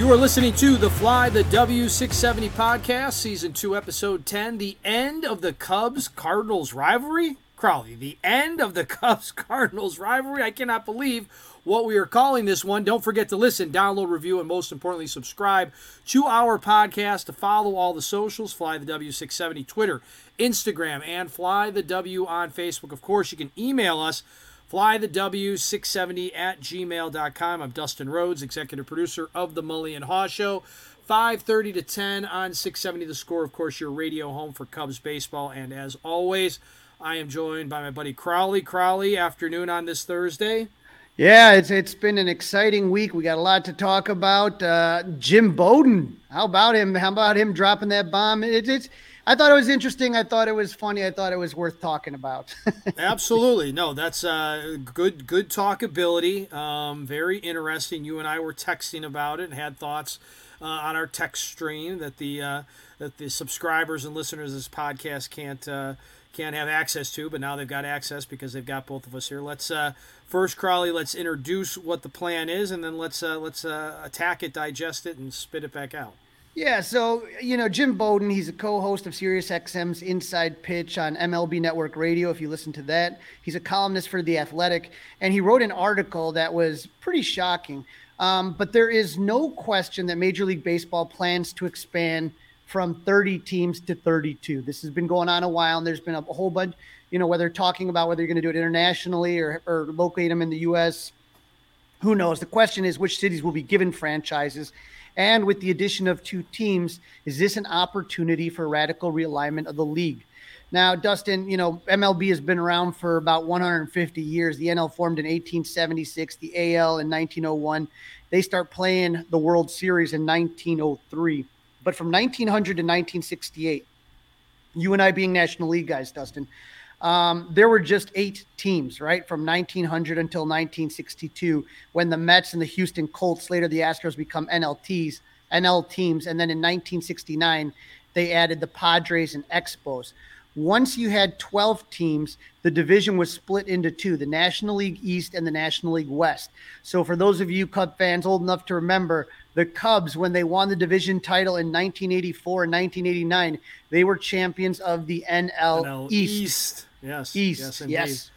You are listening to the Fly the W670 podcast, season 2, episode 10, the end of the Cubs Cardinals rivalry. Crawly, the end of the Cubs Cardinals rivalry. I cannot believe what we are calling this one. Don't forget to listen, download, review, and most importantly, subscribe to our podcast to follow all the socials Fly the W670, Twitter, Instagram, and Fly the W on Facebook. Of course, you can email us flythew670 at gmail.com. I'm Dustin Rhodes, executive producer of the Mully and Haugh Show. 5.30 to 10 on 670 The Score. Of course, your radio home for Cubs baseball. And as always, I am joined by my buddy Crawly. Crawly, afternoon on this Thursday. Yeah, it's it's been an exciting week. We got a lot to talk about. Uh, Jim Bowden, how about him? How about him dropping that bomb? It, it's I thought it was interesting. I thought it was funny. I thought it was worth talking about. Absolutely, no, that's uh, good. Good talkability. Um, very interesting. You and I were texting about it and had thoughts uh, on our text stream that the uh, that the subscribers and listeners of this podcast can't uh, can't have access to, but now they've got access because they've got both of us here. Let's uh, first, Crawly. Let's introduce what the plan is, and then let's uh, let's uh, attack it, digest it, and spit it back out. Yeah, so you know Jim Bowden, he's a co-host of SiriusXM's Inside Pitch on MLB Network Radio. If you listen to that, he's a columnist for The Athletic, and he wrote an article that was pretty shocking. Um, but there is no question that Major League Baseball plans to expand from 30 teams to 32. This has been going on a while, and there's been a whole bunch. You know, whether talking about whether you're going to do it internationally or, or locate them in the U.S. Who knows? The question is which cities will be given franchises. And with the addition of two teams, is this an opportunity for radical realignment of the league? Now, Dustin, you know, MLB has been around for about 150 years. The NL formed in 1876, the AL in 1901. They start playing the World Series in 1903. But from 1900 to 1968, you and I being National League guys, Dustin, um, there were just eight teams, right? From 1900 until 1962, when the Mets and the Houston Colts, later the Astros, become NLTs, NL teams. And then in 1969, they added the Padres and Expos. Once you had 12 teams, the division was split into two the National League East and the National League West. So, for those of you Cub fans old enough to remember, the Cubs, when they won the division title in 1984 and 1989, they were champions of the NL, NL East. East. Yes. East. Yes. Yes.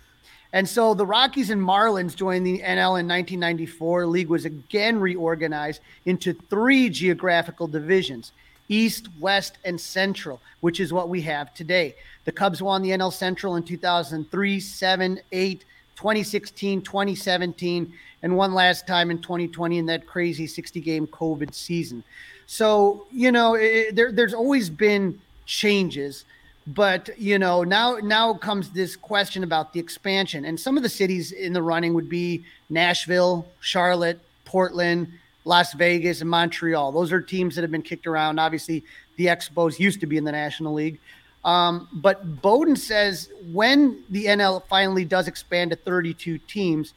And so the Rockies and Marlins joined the NL in 1994. League was again reorganized into three geographical divisions East, West, and Central, which is what we have today. The Cubs won the NL Central in 2003, 7, 8, 2016, 2017, and one last time in 2020 in that crazy 60 game COVID season. So, you know, it, there, there's always been changes but you know now now comes this question about the expansion. And some of the cities in the running would be nashville charlotte portland las vegas and montreal. Those are teams that have been kicked around. Obviously the expos used to be in the national league um, but bowden says when the nl finally does expand to 32 teams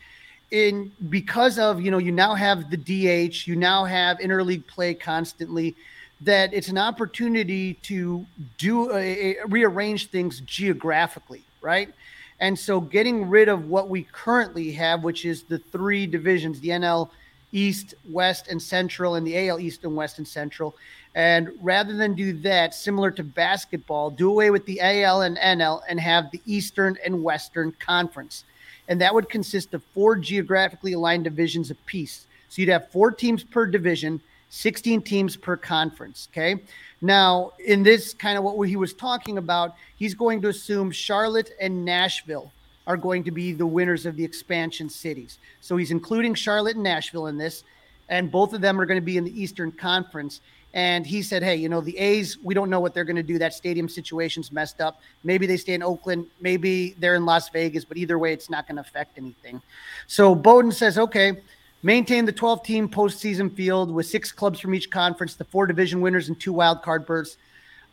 in because of you know you now have the DH, you now have interleague play constantly. That it's an opportunity to do a, a, rearrange things geographically, right? And so getting rid of what we currently have, which is the three divisions, the NL East, West, and Central, and the AL East and West and Central. And rather than do that, similar to basketball, do away with the AL and NL and have the Eastern and Western Conference and that would consist of four geographically aligned divisions apiece. So you'd have four teams per division, 16 teams per conference. Okay. Now, in this kind of what he was talking about, he's going to assume Charlotte and Nashville are going to be the winners of the expansion cities. So he's including Charlotte and Nashville in this, and both of them are going to be in the Eastern Conference. And he said, hey, you know, the A's, we don't know what they're going to do. That stadium situation's messed up. Maybe they stay in Oakland. Maybe they're in Las Vegas, but either way, it's not going to affect anything. So Bowden says, okay, maintain the 12 team postseason field with six clubs from each conference, the four division winners, and two wild card berths,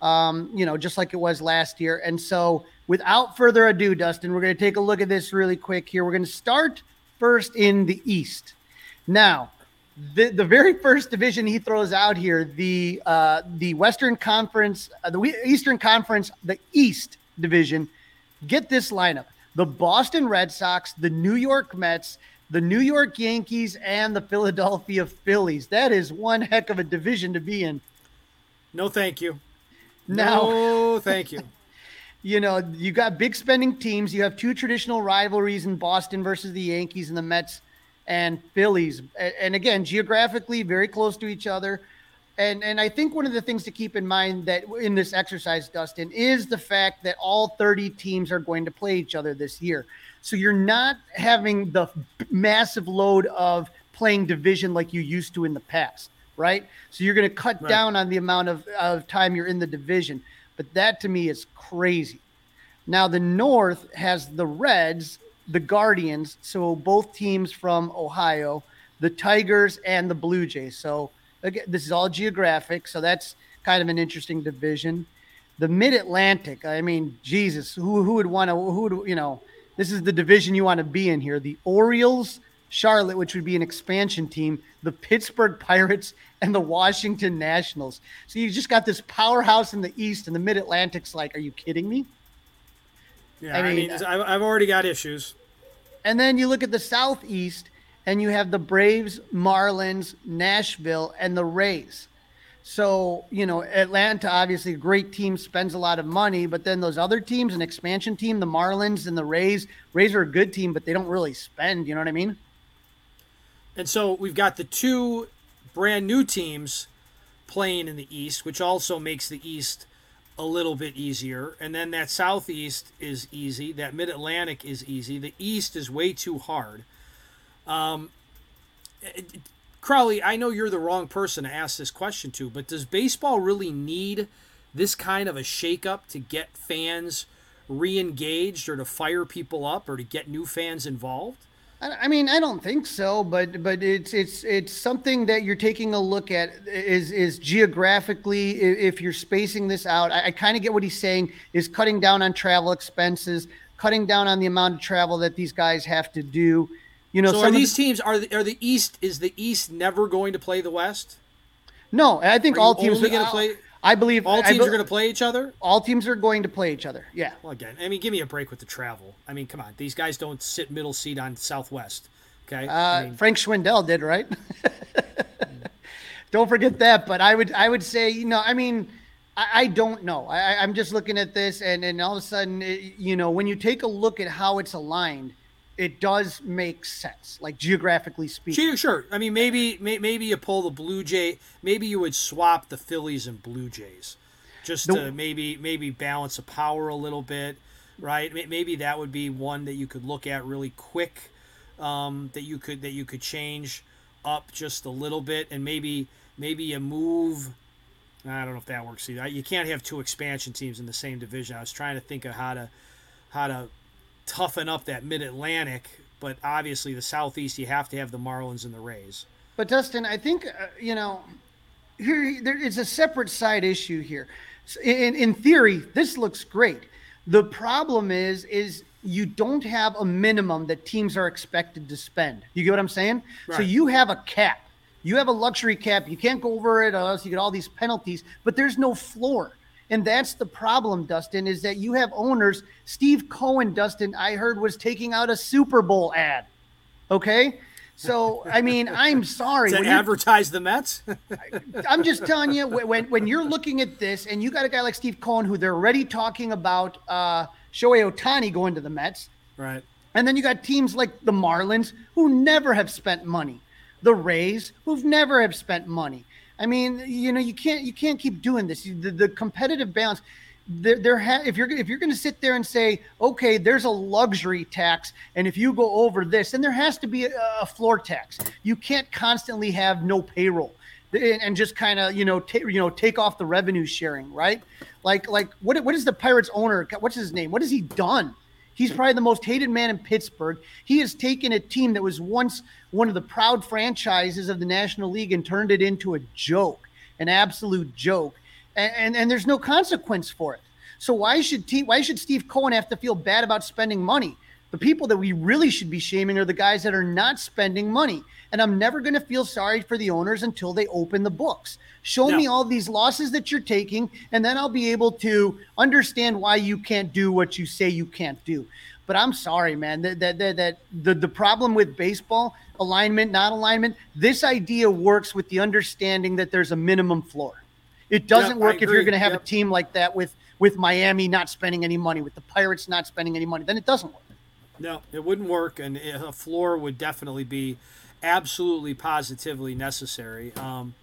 um, you know, just like it was last year. And so without further ado, Dustin, we're going to take a look at this really quick here. We're going to start first in the East. Now, the, the very first division he throws out here, the uh, the Western Conference, uh, the Eastern Conference, the East Division. Get this lineup: the Boston Red Sox, the New York Mets, the New York Yankees, and the Philadelphia Phillies. That is one heck of a division to be in. No, thank you. Now, no, thank you. you know, you got big spending teams. You have two traditional rivalries in Boston versus the Yankees and the Mets and Phillies. And again, geographically very close to each other. And and I think one of the things to keep in mind that in this exercise, Dustin, is the fact that all 30 teams are going to play each other this year. So you're not having the massive load of playing division like you used to in the past, right? So you're going to cut right. down on the amount of, of time you're in the division. But that to me is crazy. Now the North has the Reds the Guardians, so both teams from Ohio, the Tigers and the Blue Jays. So again, this is all geographic, so that's kind of an interesting division. The Mid Atlantic, I mean, Jesus, who who would want to who would you know? This is the division you want to be in here. The Orioles, Charlotte, which would be an expansion team, the Pittsburgh Pirates, and the Washington Nationals. So you just got this powerhouse in the East, and the Mid Atlantic's like, are you kidding me? Yeah, I mean, I mean I've, I've already got issues. And then you look at the Southeast, and you have the Braves, Marlins, Nashville, and the Rays. So, you know, Atlanta, obviously a great team, spends a lot of money, but then those other teams, an expansion team, the Marlins and the Rays, Rays are a good team, but they don't really spend. You know what I mean? And so we've got the two brand new teams playing in the East, which also makes the East a little bit easier. And then that southeast is easy. That mid Atlantic is easy. The east is way too hard. Um, Crawly, I know you're the wrong person to ask this question to, but does baseball really need this kind of a shakeup to get fans re engaged or to fire people up or to get new fans involved? I mean, I don't think so, but but it's it's it's something that you're taking a look at is is geographically if you're spacing this out. I, I kind of get what he's saying is cutting down on travel expenses, cutting down on the amount of travel that these guys have to do. You know, so are these the, teams are the, are the East is the East never going to play the West? No, I think are all teams are going to play. I believe all teams be- are going to play each other. All teams are going to play each other. Yeah. Well, again, I mean, give me a break with the travel. I mean, come on, these guys don't sit middle seat on Southwest. Okay. Uh, I mean, Frank Schwindel did right. don't forget that. But I would, I would say, you know, I mean, I, I don't know. I, I'm just looking at this, and and all of a sudden, it, you know, when you take a look at how it's aligned it does make sense, like geographically speaking. Sure, I mean, maybe maybe you pull the Blue Jay. Maybe you would swap the Phillies and Blue Jays, just to maybe maybe balance the power a little bit, right? Maybe that would be one that you could look at really quick, um, that you could that you could change up just a little bit, and maybe maybe you move. I don't know if that works either. You can't have two expansion teams in the same division. I was trying to think of how to how to toughen up that mid Atlantic, but obviously the Southeast, you have to have the Marlins and the Rays. But Dustin, I think uh, you know, here there is a separate side issue here. In in theory, this looks great. The problem is is you don't have a minimum that teams are expected to spend. You get what I'm saying? So you have a cap. You have a luxury cap. You can't go over it, or else you get all these penalties. But there's no floor, and that's the problem, Dustin. Is that you have owners? Steve Cohen, Dustin, I heard was taking out a Super Bowl ad. Okay, so I mean, I'm sorry. To advertise the Mets? I'm just telling you, when when you're looking at this, and you got a guy like Steve Cohen, who they're already talking about uh, Shohei Ohtani going to the Mets, right. and then you got teams like the Marlins, who never have spent money, the Rays, who've never have spent money. I mean, you know, you can't you can't keep doing this. The, the competitive balance. There, there ha- if you're if you're going to sit there and say, okay, there's a luxury tax, and if you go over this, then there has to be a, a floor tax. You can't constantly have no payroll and, just kind of you know you know take off the revenue sharing, right? Like like what what is the Pirates owner? What's his name? What has he done? He's probably the most hated man in Pittsburgh. He has taken a team that was once one of the proud franchises of the National League and turned it into a joke, an absolute joke. And and, and there's no consequence for it. So why should T, why should Steve Cohen have to feel bad about spending money? The people that we really should be shaming are the guys that are not spending money. And I'm never going to feel sorry for the owners until they open the books. Show No. me all these losses that you're taking, and then I'll be able to understand why you can't do what you say you can't do. But I'm sorry, man. That that that, that the the problem with baseball alignment, not alignment. This idea works with the understanding that there's a minimum floor. It doesn't I work if you're going to have Yep. a team like that with with Miami not spending any money, with the Pirates not spending any money. Then it doesn't work. No, it wouldn't work, and uh, a floor would definitely be absolutely positively necessary. Um,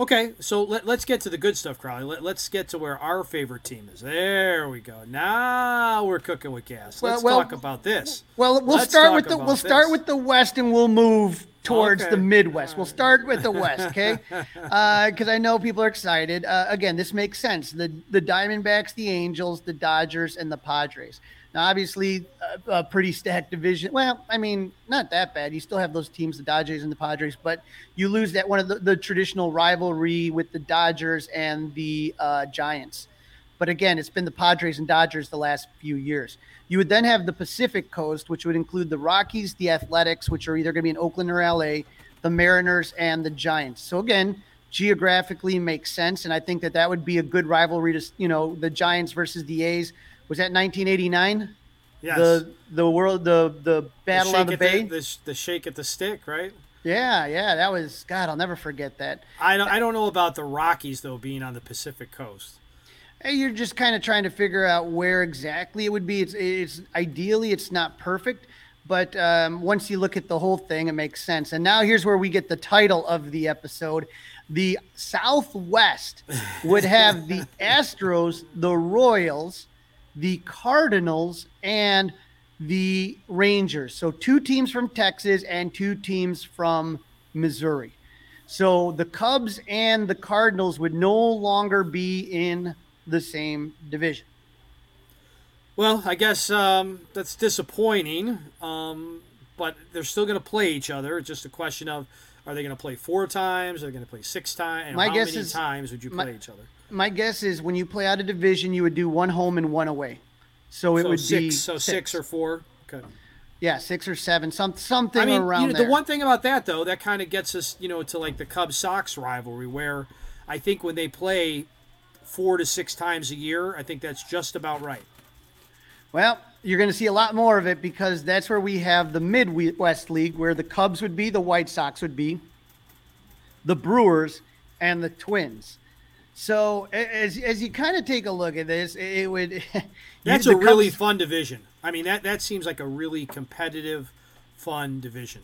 okay, so let, let's get to the good stuff, Crawly. Let, let's get to where our favorite team is. There we go. Now we're cooking with gas. Let's well- talk about this. Well, we'll Let's start with the we'll start with the West and we'll move towards Okay. the Midwest. We'll start with the West, okay? Because I know people are excited. Uh, again, this makes sense. The the Diamondbacks, the Angels, the Dodgers, and the Padres. Now, obviously, a, a pretty stacked division. Well, I mean, not that bad. You still have those teams, the Dodgers and the Padres, but you lose that one of the, the traditional rivalry with the Dodgers and the uh, Giants. But again, it's been the Padres and Dodgers the last few years. You would then have the Pacific Coast, which would include the Rockies, the Athletics, which are either going to be in Oakland or LA, the Mariners, and the Giants. So again, geographically makes sense, and I think that that would be a good rivalry to you know the Giants versus the A's. Was that 1989? Yes. The the world the the battle shake on the bay. The, sh- the shake at the stick, right? yeah, yeah, that was God. I'll never forget that. I don't, I don't know about the Rockies though being on the Pacific Coast. Hey, You're just kind of trying to figure out where exactly it would be. It's, it's ideally it's not perfect, but um, once you look at the whole thing, it makes sense. And now here's where we get the title of the episode: the Southwest would have the Astros, the Royals, the Cardinals, and the Rangers. So two teams from Texas and two teams from Missouri. So the Cubs and the Cardinals would no longer be in the same division. Well, I guess um, that's disappointing, um, but they're still going to play each other. It's just a question of are they going to play four times? Are they going to play six times? And My how guess many is- times would you my- play each other? My guess is when you play out of division, you would do one home and one away. So it so would six, be so six. or four. Okay. yeah, six or seven, some something I mean, around you know, there. the one thing about that though, that kind of gets us, you know, to like the Cubs Sox rivalry, where I think when they play four to six times a year, I think that's just about right. Well, you're going to see a lot more of it because that's where we have the Midwest League, where the Cubs would be, the White Sox would be, the Brewers, and the Twins. So as as you kind of take a look at this, it would. That's a really fun division. I mean, that that seems like a really competitive, fun division.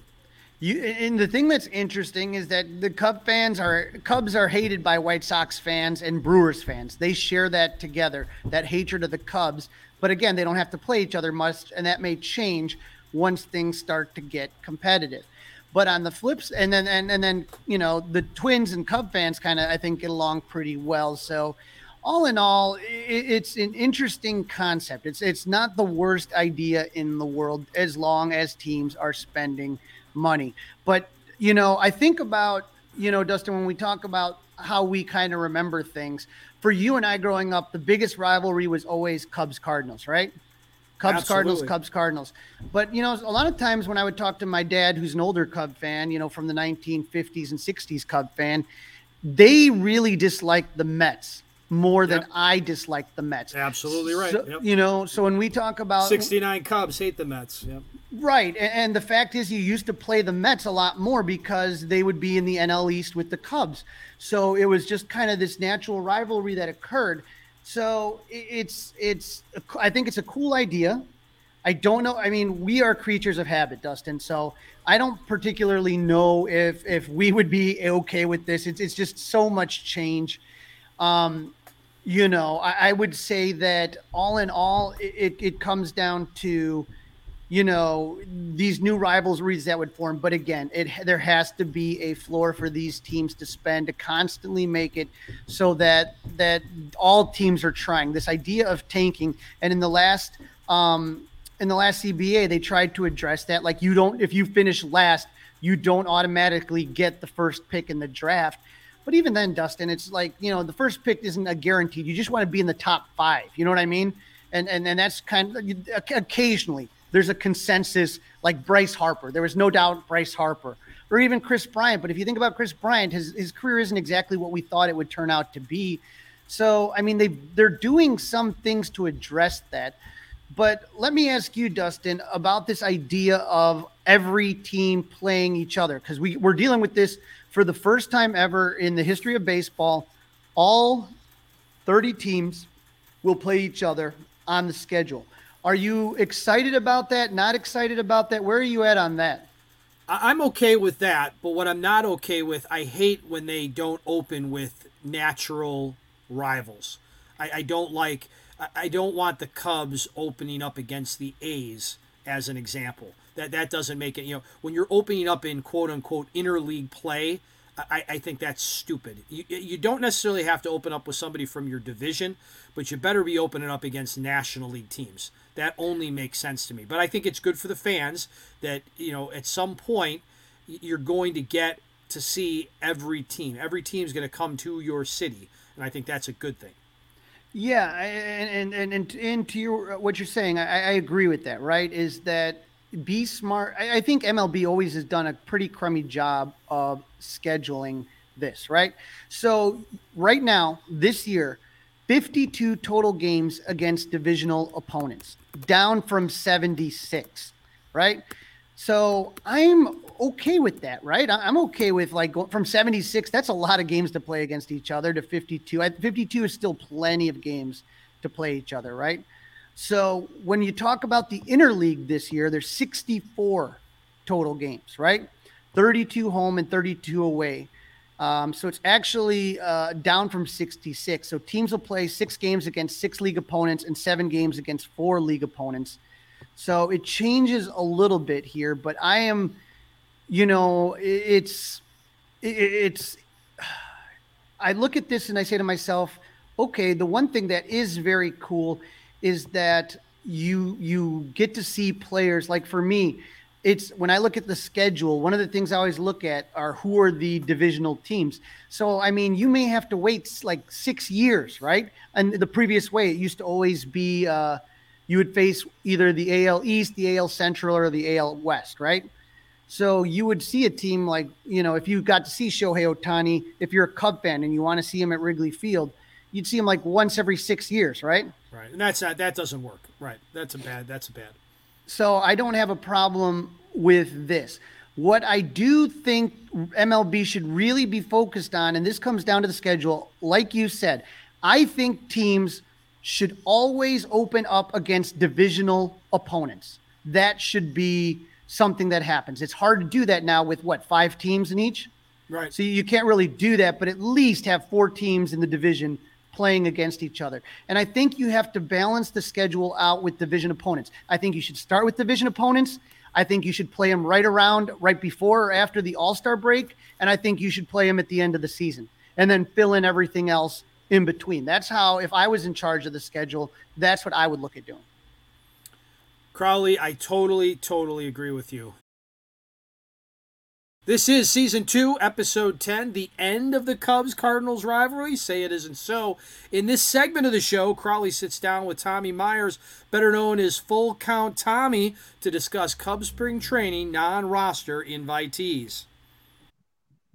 You and the thing that's interesting is that the Cub fans are Cubs are hated by White Sox fans and Brewers fans. They share that together, that hatred of the Cubs. But again, they don't have to play each other much, and that may change once things start to get competitive. But on the flips, and then and, and then you know the Twins and Cub fans kind of I think get along pretty well. So all in all, it's an interesting concept. It's it's not the worst idea in the world as long as teams are spending money. But you know, I think about you know, Dustin, when we talk about how we kind of remember things. For you and I growing up, the biggest rivalry was always Cubs Cardinals, right? Cubs, Absolutely. Cardinals, Cubs, Cardinals. But you know, a lot of times when I would talk to my dad, who's an older Cub fan, you know, from the 1950s and 60s Cub fan, they really disliked the Mets more than I disliked the Mets. Absolutely right. So, Yep. You know, so when we talk about 69 Cubs hate the Mets. Yep. Right. a- And the fact is, you used to play the Mets a lot more because they would be in the NL East with the Cubs. So it was just kind of this natural rivalry that occurred. So it's, it's, I think it's a cool idea. I don't know. I mean, we are creatures of habit, Dustin. So I don't particularly know if, if we would be okay with this. It's, it's just so much change. Um, you know, I, I would say that all in all, it, it, comes down to, you know these new rivalries that would form. But again it there has to be a floor for these teams to spend to constantly make it so that that all teams are trying. This idea of tanking and in the last um in the last CBA they tried to address that. Like you don't if you finish last you don't automatically get the first pick in the draft but even then Dustin it's like you know the first pick isn't a guaranteed you just want to be in the top 5 you know what I mean and and, and that's kind of occasionally there's a consensus like Bryce Harper. There was no doubt Bryce Harper or even Kris Bryant. But if you think about Kris Bryant, his, his career isn't exactly what we thought it would turn out to be. So, I mean, they they're doing some things to address that. But let me ask you, Dustin, about this idea of every team playing each other because we, we're dealing with this for the first time ever in the history of baseball. All 30 teams will play each other on the schedule. Are you excited about that? Not excited about that? Where are you at on that? I'm okay with that, but what I'm not okay with, I hate when they don't open with natural rivals. I, I don't like, I don't want the Cubs opening up against the A's as an example. That that doesn't make it. You know, when you're opening up in quote unquote interleague play, I, I think that's stupid. You, you don't necessarily have to open up with somebody from your division, but you better be opening up against National League teams. That only makes sense to me. But I think it's good for the fans that, you know, at some point you're going to get to see every team. Every team's going to come to your city. And I think that's a good thing. Yeah, I- and and and, and to your what you're saying, I, I agree with that. Right? Is that be smart? I, I think MLB always has done a pretty crummy job of scheduling this. Right? So right now, this year, 52 total games against divisional opponents, down from 76. Right? So I'm okay with that, right? I'm okay with like going from 76. That's a lot of games to play against each other to 52. 52 is still plenty of games to play each other, right? So when you talk about the interleague this year, there's 64 total games, right? 32 home and 32 away. Um, so it's actually uh, down from 66. So teams will play six games against six league opponents and seven games against four league opponents. So it changes a little bit here, but I am, you know, it's, it's, I look at this and I say to myself, okay, the one thing that is very cool is that you you get to see players like for me it's when I look at the schedule, one of the things I always look at are who are the divisional teams. So, I mean, you may have to wait like six years, right? And the previous way, it used to always be uh, you would face either the AL East, the AL Central, or the AL West, right? So you would see a team like, you know, if you got to see Shohei Ohtani, if you're a Cub fan and you want to see him at Wrigley Field, you'd see him like once every six years, right? Right. And that's not, that doesn't work. Right. That's a bad, that's a bad. So I don't have a problem with this. What I do think MLB should really be focused on, and this comes down to the schedule, like you said, I think teams should always open up against divisional opponents. That should be something that happens. It's hard to do that now with what, five teams in each? Right. So you can't really do that, but at least have four teams in the division playing against each other. And I think you have to balance the schedule out with division opponents. I think you should start with division opponents. I think you should play them right around, right before or after the All Star break. And I think you should play them at the end of the season and then fill in everything else in between. That's how, if I was in charge of the schedule, that's what I would look at doing. Crawly, I totally, totally agree with you. This is season two, episode 10, the end of the Cubs Cardinals rivalry. Say it isn't so. In this segment of the show, Crawly sits down with Tommy Meyers, better known as Full Count Tommy, to discuss Cubs spring training non roster invitees.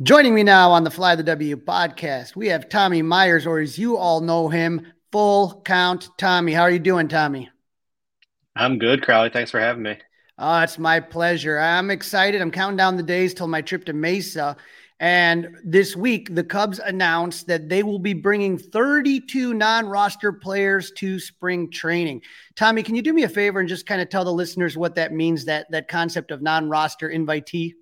Joining me now on the Fly the W podcast, we have Tommy Meyers, or as you all know him, Full Count Tommy. How are you doing, Tommy? I'm good, Crawly. Thanks for having me. Oh, it's my pleasure. I'm excited. I'm counting down the days till my trip to Mesa. And this week, the Cubs announced that they will be bringing 32 non roster players to spring training. Tommy, can you do me a favor and just kind of tell the listeners what that means, that, that concept of non roster invitee?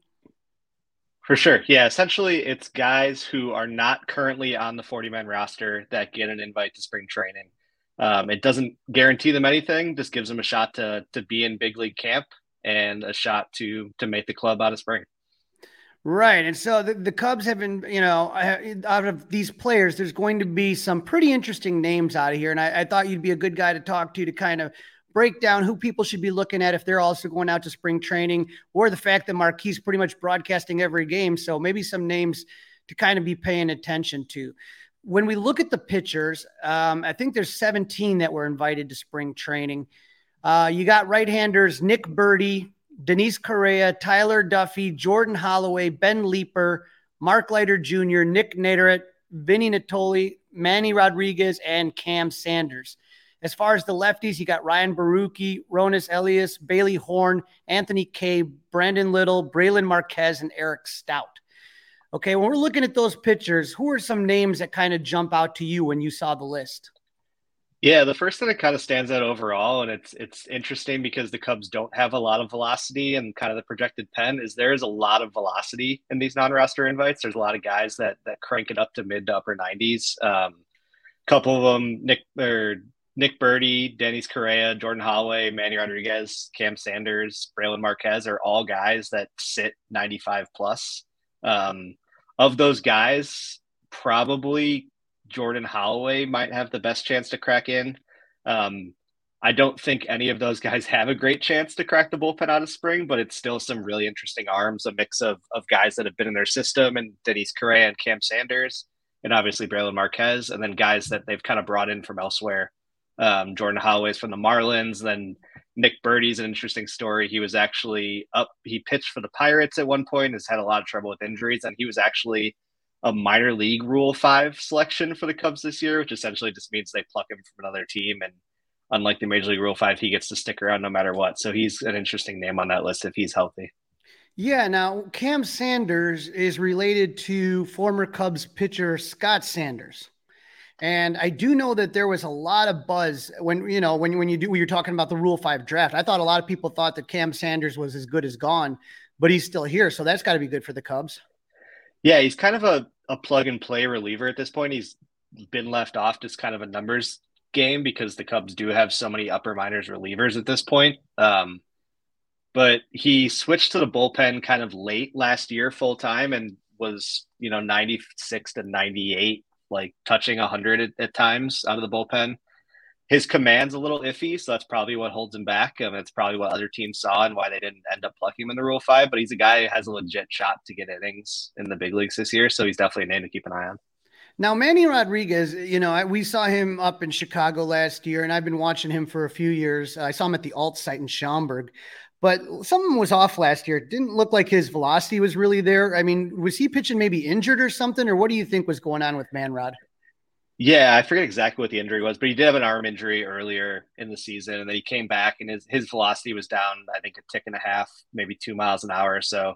For sure. Yeah. Essentially, it's guys who are not currently on the 40 man roster that get an invite to spring training. Um, it doesn't guarantee them anything, just gives them a shot to, to be in big league camp and a shot to to make the club out of spring. Right. And so the, the Cubs have been, you know, out of these players, there's going to be some pretty interesting names out of here. And I, I, thought you'd be a good guy to talk to to kind of break down who people should be looking at if they're also going out to spring training or the fact that Marquee's pretty much broadcasting every game. So maybe some names to kind of be paying attention to. When we look at the pitchers, um, I think there's 17 that were invited to spring training. Uh, you got right handers Nick Burdi, Denis Correa, Tyler Duffey, Jordan Holloway, Ben Leeper, Mark Leiter Jr., Nick Neidert, Vinny Nittoli, Manny Rodriguez, and Cam Sanders. As far as the lefties, you got Ryan Borucki, Roenis Elias, Bailey Horn, Anthony Kay, Brandon Little, Brailyn Marquez, and Eric Stout. Okay, when we're looking at those pitchers, who are some names that kind of jump out to you when you saw the list? Yeah, the first thing that kind of stands out overall, and it's it's interesting because the Cubs don't have a lot of velocity and kind of the projected pen is there is a lot of velocity in these non-roster invites. There's a lot of guys that that crank it up to mid to upper 90s. Um, couple of them, Nick or Nick Burdi, Denis Correa, Jordan Holloway, Manny Rodriguez, Cam Sanders, Brailyn Marquez are all guys that sit 95 plus. Um, of those guys, probably Jordan Holloway might have the best chance to crack in. Um, I don't think any of those guys have a great chance to crack the bullpen out of spring, but it's still some really interesting arms, a mix of, of guys that have been in their system and Denis Correa and Cam Sanders, and obviously Brailyn Marquez, and then guys that they've kind of brought in from elsewhere. Um, Jordan Holloway's from the Marlins, then Nick Burdi's an interesting story. He was actually up, he pitched for the Pirates at one point, has had a lot of trouble with injuries, and he was actually a minor league Rule Five selection for the Cubs this year, which essentially just means they pluck him from another team. And unlike the Major League Rule Five, he gets to stick around no matter what. So he's an interesting name on that list if he's healthy. Yeah. Now Cam Sanders is related to former Cubs pitcher Scott Sanders. And I do know that there was a lot of buzz when you know when when you do when you're talking about the Rule Five draft. I thought a lot of people thought that Cam Sanders was as good as gone, but he's still here, so that's got to be good for the Cubs. Yeah, he's kind of a, a plug and play reliever at this point. He's been left off just kind of a numbers game because the Cubs do have so many upper minors relievers at this point. Um, but he switched to the bullpen kind of late last year full time and was, you know, 96 to 98, like touching 100 at, at times out of the bullpen his command's a little iffy, so that's probably what holds him back. And that's probably what other teams saw and why they didn't end up plucking him in the Rule Five. But he's a guy who has a legit shot to get innings in the big leagues this year, so he's definitely a name to keep an eye on. Now, Manny Rodriguez, you know, we saw him up in Chicago last year, and I've been watching him for a few years. I saw him at the alt site in Schaumburg, but something was off last year. It didn't look like his velocity was really there. I mean, was he pitching maybe injured or something, or what do you think was going on with Manrod? Yeah, I forget exactly what the injury was, but he did have an arm injury earlier in the season, and then he came back, and his his velocity was down, I think, a tick and a half, maybe two miles an hour. So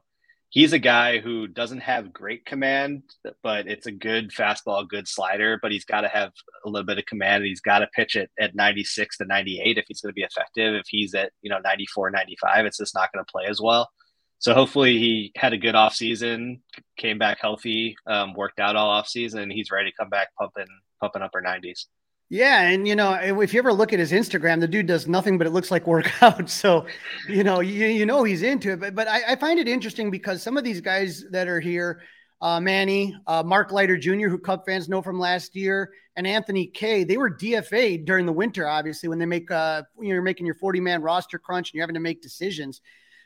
he's a guy who doesn't have great command, but it's a good fastball, good slider. But he's got to have a little bit of command. He's got to pitch it at 96 to 98 if he's going to be effective. If he's at you know 94, 95, it's just not going to play as well. So hopefully he had a good off season, came back healthy, um, worked out all off season, he's ready to come back pumping pumping upper 90s. Yeah, and you know, if you ever look at his Instagram, the dude does nothing but it looks like workout. So, you know, you, you know he's into it. But but I, I find it interesting because some of these guys that are here, uh, Manny, uh, Mark Leiter Jr., who Cub fans know from last year, and Anthony Kay, they were DFA'd during the winter, obviously, when they make uh, when you're making your 40 man roster crunch and you're having to make decisions.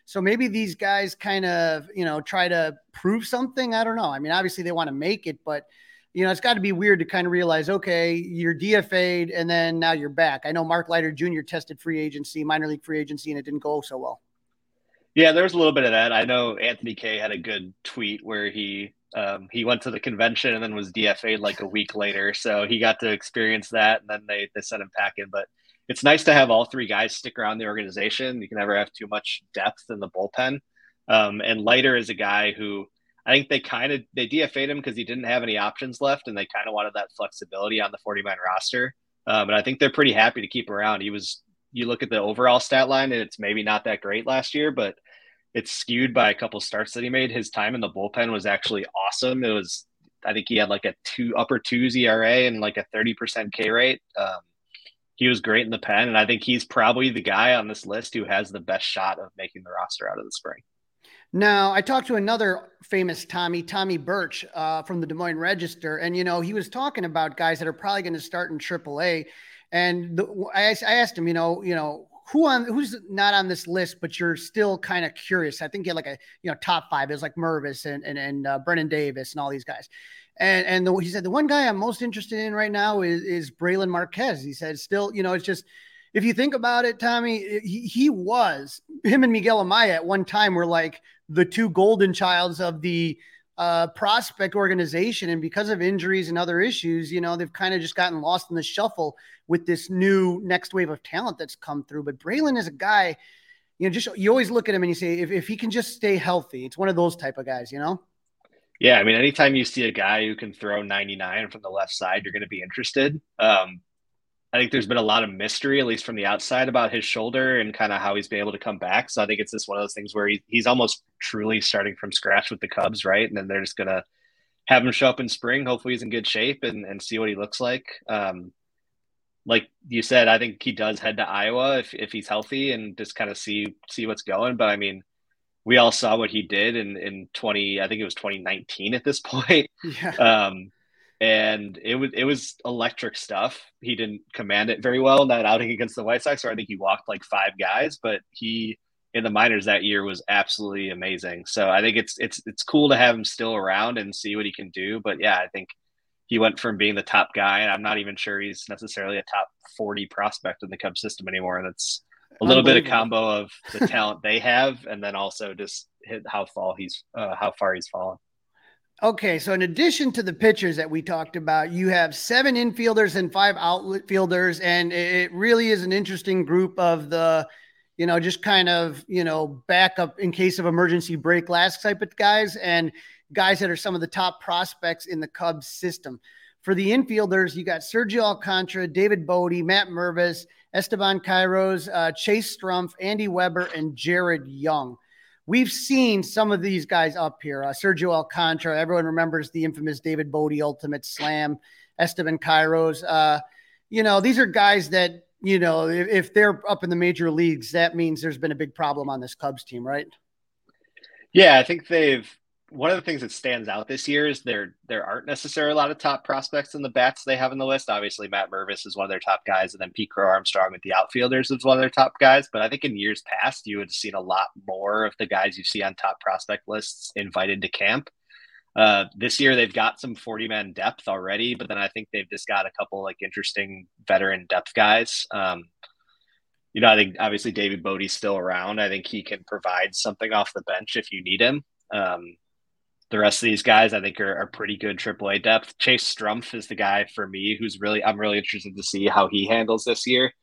So maybe these guys kind of, you know, try to prove something. I don't know. I mean, obviously they want to make it, but you know, it's got to be weird to kind of realize, okay, you're DFA'd and then now you're back. I know Mark Leiter Jr. tested free agency, minor league free agency, and it didn't go so well. Yeah, there was a little bit of that. I know Anthony Kay had a good tweet where he um, he went to the convention and then was DFA'd like a week later, so he got to experience that, and then they they sent him packing. But it's nice to have all three guys stick around the organization. You can never have too much depth in the bullpen. Um, and Leiter is a guy who I think they kind of they DFA'd him because he didn't have any options left, and they kind of wanted that flexibility on the 40 man roster. Um, and I think they're pretty happy to keep around. He was you look at the overall stat line, and it's maybe not that great last year, but it's skewed by a couple starts that he made. His time in the bullpen was actually awesome. It was, I think he had like a two upper twos ERA and like a 30% K rate. Um, he was great in the pen. And I think he's probably the guy on this list who has the best shot of making the roster out of the spring. Now, I talked to another famous Tommy, Tommy Birch uh, from the Des Moines Register. And, you know, he was talking about guys that are probably going to start in AAA. And the, I, I asked him, you know, you know, who on who's not on this list, but you're still kind of curious. I think you had like a you know top five is like Mervis and and, and uh, Brennen Davis and all these guys. And and the, he said the one guy I'm most interested in right now is is Brailyn Marquez. He said still you know it's just if you think about it, Tommy, he, he was him and Miguel Amaya at one time were like the two golden childs of the uh, prospect organization. And because of injuries and other issues, you know, they've kind of just gotten lost in the shuffle with this new next wave of talent that's come through. But Brailyn is a guy, you know, just you always look at him and you say, if, if he can just stay healthy, it's one of those type of guys, you know? Yeah. I mean, anytime you see a guy who can throw 99 from the left side, you're going to be interested. Um, I think there's been a lot of mystery, at least from the outside, about his shoulder and kind of how he's been able to come back. So I think it's just one of those things where he, he's almost truly starting from scratch with the Cubs, right? And then they're just gonna have him show up in spring. Hopefully, he's in good shape and, and see what he looks like. Um, like you said, I think he does head to Iowa if, if he's healthy and just kind of see see what's going. But I mean, we all saw what he did in in twenty. I think it was twenty nineteen at this point. Yeah. Um, and it was it was electric stuff. He didn't command it very well in that outing against the White Sox, or I think he walked like five guys, but he in the minors that year was absolutely amazing. So I think it's it's it's cool to have him still around and see what he can do. But yeah, I think he went from being the top guy, and I'm not even sure he's necessarily a top 40 prospect in the Cubs system anymore. And it's a little bit of combo of the talent they have, and then also just how far he's uh, how far he's fallen. Okay, so in addition to the pitchers that we talked about, you have seven infielders and five outfielders, and it really is an interesting group of the, you know, just kind of you know backup in case of emergency break last type of guys and guys that are some of the top prospects in the Cubs system. For the infielders, you got Sergio Alcantara, David Bote, Matt Mervis, Esteban Quiroz, uh, Chase Strumpf, Andy Weber, and Jared Young. We've seen some of these guys up here. Uh, Sergio Alcantara, everyone remembers the infamous David Bote Ultimate Slam, Esteban Quiroz. Uh, you know, these are guys that, you know, if, if they're up in the major leagues, that means there's been a big problem on this Cubs team, right? Yeah, I think they've one of the things that stands out this year is there there aren't necessarily a lot of top prospects in the bats they have in the list. Obviously, Matt Mervis is one of their top guys, and then Pete Crow Armstrong with the outfielders is one of their top guys. But I think in years past, you would have seen a lot more of the guys you see on top prospect lists invited to camp. Uh, this year, they've got some 40 man depth already, but then I think they've just got a couple like interesting veteran depth guys. Um, you know, I think obviously David Bote's still around. I think he can provide something off the bench if you need him. Um, the rest of these guys, I think, are, are pretty good AAA depth. Chase Strumpf is the guy for me who's really I'm really interested to see how he handles this year.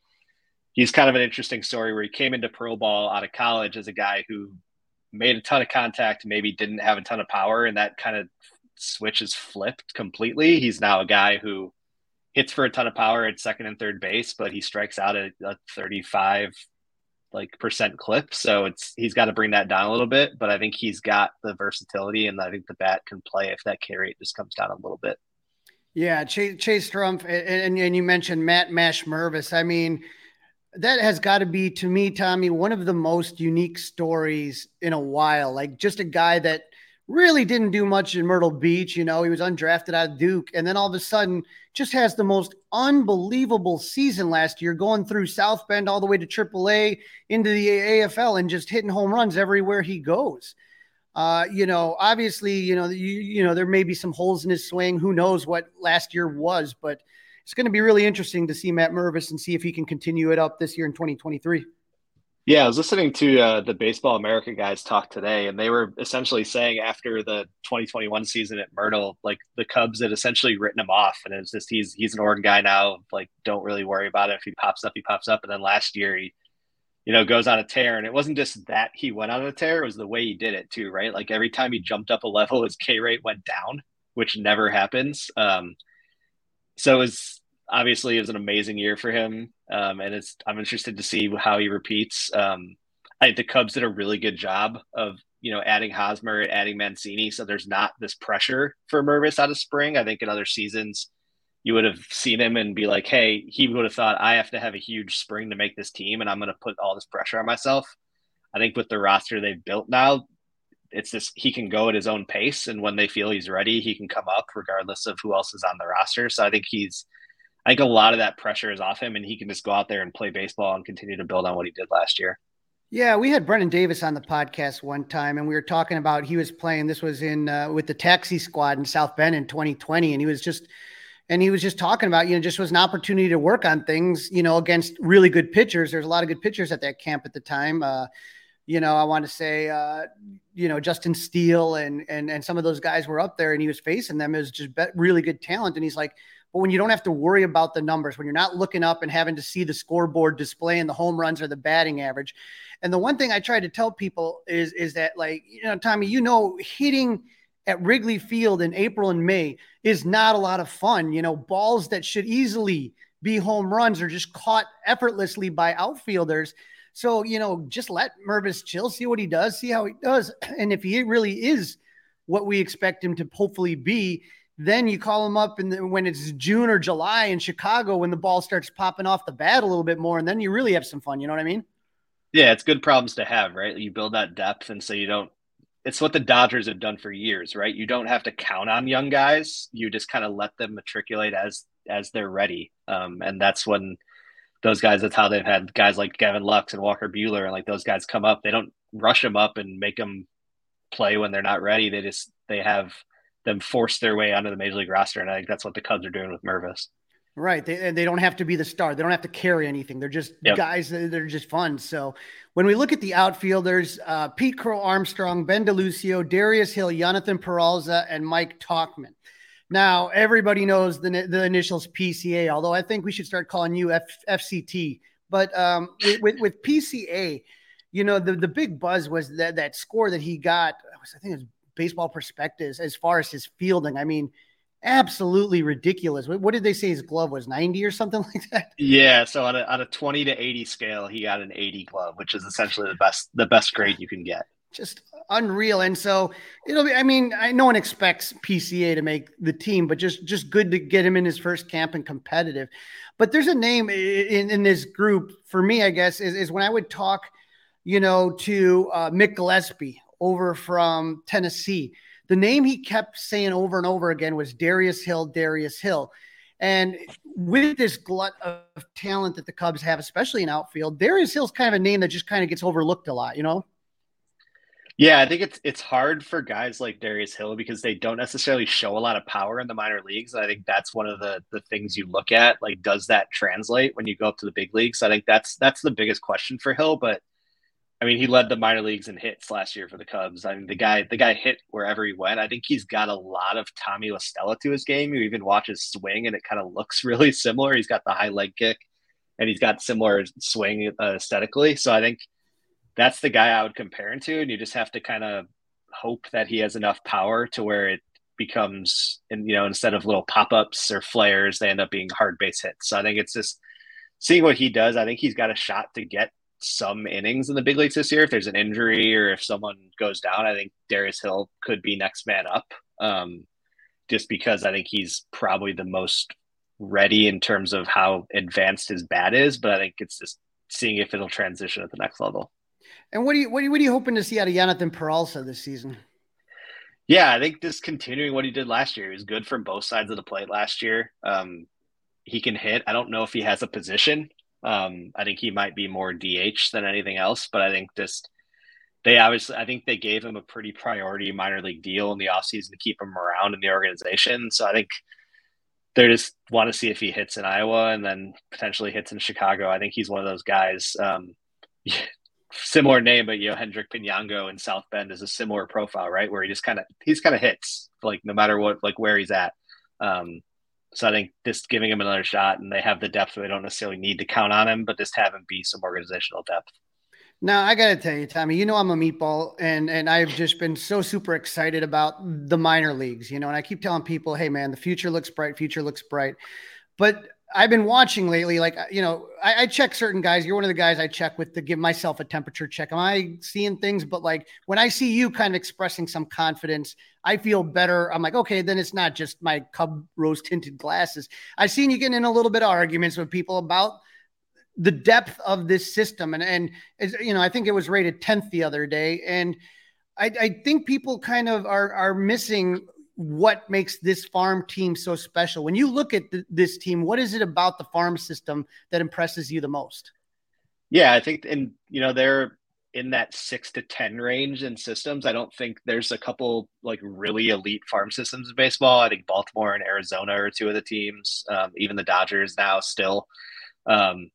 He's kind of an interesting story where he came into pro ball out of college as a guy who made a ton of contact, maybe didn't have a ton of power, and that kind of switch is flipped completely. He's now a guy who hits for a ton of power at second and third base, but he strikes out at a 35 like percent clip. So it's he's got to bring that down a little bit, but I think he's got the versatility and I think the bat can play if that carry just comes down a little bit. Yeah, Chase, Chase Strumpf, and, and you mentioned Matt Mash Mervis. I mean, that has got to be to me, Tommy, one of the most unique stories in a while. Like just a guy that really didn't do much in Myrtle Beach. You know, he was undrafted out of Duke, and then all of a sudden just has the most unbelievable season last year, going through South Bend all the way to AAA into the AFL and just hitting home runs everywhere he goes. Uh, you know, obviously, you know, you, you know, there may be some holes in his swing. Who knows what last year was, but it's going to be really interesting to see Matt Mervis and see if he can continue it up this year in 2023. Yeah, I was listening to uh, the Baseball America guys talk today, and they were essentially saying after the 2021 season at Myrtle, like the Cubs had essentially written him off, and it's just he's he's an Oregon guy now. Like, don't really worry about it. If he pops up, he pops up. And then last year, he, you know, goes on a tear, and it wasn't just that he went on a tear; it was the way he did it too, right? Like every time he jumped up a level, his K rate went down, which never happens. Um, so it was obviously it was an amazing year for him, um, and it's I'm interested to see how he repeats. Um, I think the Cubs did a really good job of you know adding Hosmer, adding Mancini, so there's not this pressure for Mervis out of spring. I think in other seasons you would have seen him and be like, hey, he would have thought I have to have a huge spring to make this team, and I'm going to put all this pressure on myself. I think with the roster they've built now, it's just he can go at his own pace, and when they feel he's ready, he can come up regardless of who else is on the roster. So I think he's I think a lot of that pressure is off him, and he can just go out there and play baseball and continue to build on what he did last year. Yeah, we had Brennen Davis on the podcast one time, and we were talking about he was playing. This was in uh, with the taxi squad in South Bend in 2020, and he was just and he was just talking about you know just was an opportunity to work on things you know against really good pitchers. There's a lot of good pitchers at that camp at the time. Uh, you know, I want to say, uh, you know, Justin Steele and and and some of those guys were up there, and he was facing them as just really good talent. And he's like, but when you don't have to worry about the numbers, when you're not looking up and having to see the scoreboard displaying the home runs or the batting average. And the one thing I try to tell people is, is that like, you know, Tommy, you know, hitting at Wrigley Field in April and May is not a lot of fun. You know, balls that should easily be home runs are just caught effortlessly by outfielders. So, you know, just let Mervis chill, see what he does, see how he does. And if he really is what we expect him to hopefully be, then you call them up and when it's June or July in Chicago when the ball starts popping off the bat a little bit more, and then you really have some fun. You know what I mean? Yeah, it's good problems to have, right? You build that depth, and so you don't. It's what the Dodgers have done for years, right? You don't have to count on young guys. You just kind of let them matriculate as as they're ready, um, and that's when those guys. That's how they've had guys like Gavin Lux and Walker Buehler, and like those guys come up. They don't rush them up and make them play when they're not ready. They just they have them force their way onto the major league roster. And I think that's what the Cubs are doing with Mervis. Right. They, they don't have to be the star. They don't have to carry anything. They're just yep. guys that are just fun. So when we look at the outfielders, uh, Pete Crow Armstrong, Ben DeLuzio, Darius Hill, Yonathan Perlaza, and Mike Tauchman. Now, everybody knows the, the initials PCA, although I think we should start calling you F, FCT. But um, with, with, with, PCA, you know, the, the big buzz was that, that score that he got, I think it was Baseball Prospectus as far as his fielding. I mean, absolutely ridiculous. What did they say his glove was 90 or something like that? Yeah, so on a, on a 20 to 80 scale, he got an 80 glove, which is essentially the best the best grade you can get. Just unreal. And so it'll be I mean, I no one expects PCA to make the team, but just just good to get him in his first camp and competitive. But there's a name in, in this group for me, I guess, is, is when I would talk, you know, to uh, Mick Gillispie over from Tennessee. The name he kept saying over and over again was Darius Hill, Darius Hill. And with this glut of talent that the Cubs have, especially in outfield, Darius Hill's kind of a name that just kind of gets overlooked a lot, you know? Yeah, I think it's it's hard for guys like Darius Hill because they don't necessarily show a lot of power in the minor leagues. I think that's one of the the things you look at. Like, does that translate when you go up to the big leagues? I think that's that's the biggest question for Hill. But I mean, he led the minor leagues in hits last year for the Cubs. I mean, the guy, the guy hit wherever he went. I think he's got a lot of Tommy La Stella to his game. You even watch his swing, and it kind of looks really similar. He's got the high leg kick, and he's got similar swing uh, aesthetically. So I think that's the guy I would compare him to. And you just have to kind of hope that he has enough power to where it becomes, and you know, instead of little pop ups or flares, they end up being hard base hits. So I think it's just seeing what he does. I think he's got a shot to get some innings in the big leagues this year. If there's an injury or if someone goes down, I think Darius Hill could be next man up. Um, just because I think he's probably the most ready in terms of how advanced his bat is, but I think it's just seeing if it'll transition at the next level. And what do you what, you, what are you hoping to see out of Yonathan Perlaza this season? Yeah, I think just continuing what he did last year. He was good from both sides of the plate last year. Um, he can hit. I don't know if he has a position. Um, I think he might be more DH than anything else, but I think just they obviously, I think they gave him a pretty priority minor league deal in the offseason to keep him around in the organization. So I think they just want to see if he hits in Iowa and then potentially hits in Chicago. I think he's one of those guys. Um, similar name, but you know, Hendrik Pinango in South Bend is a similar profile, right? Where he just kind of he's kind of hits like no matter what, like where he's at. Um, so I think just giving him another shot, and they have the depth they don't necessarily need to count on him, but just have him be some organizational depth. Now I gotta tell you, Tommy, you know I'm a meatball, and and I've just been so super excited about the minor leagues, you know, and I keep telling people, hey man, the future looks bright, future looks bright. But I've been watching lately, like uh, you know, I, I, check certain guys. You're one of the guys I check with to give myself a temperature check. Am I seeing things? But like when I see you kind of expressing some confidence, I feel better. I'm like, okay, then it's not just my Cub rose tinted glasses. I've seen you getting in a little bit of arguments with people about the depth of this system, and and you know, I think it was rated 10th the other day, and I, I think people kind of are are missing what makes this farm team so special. When you look at th- this team, what is it about the farm system that impresses you the most? Yeah, I think, and you know, they're in that six to 10 range in systems. I don't think there's a couple like really elite farm systems in baseball. I think Baltimore and Arizona are two of the teams, um, even the Dodgers now still. Um,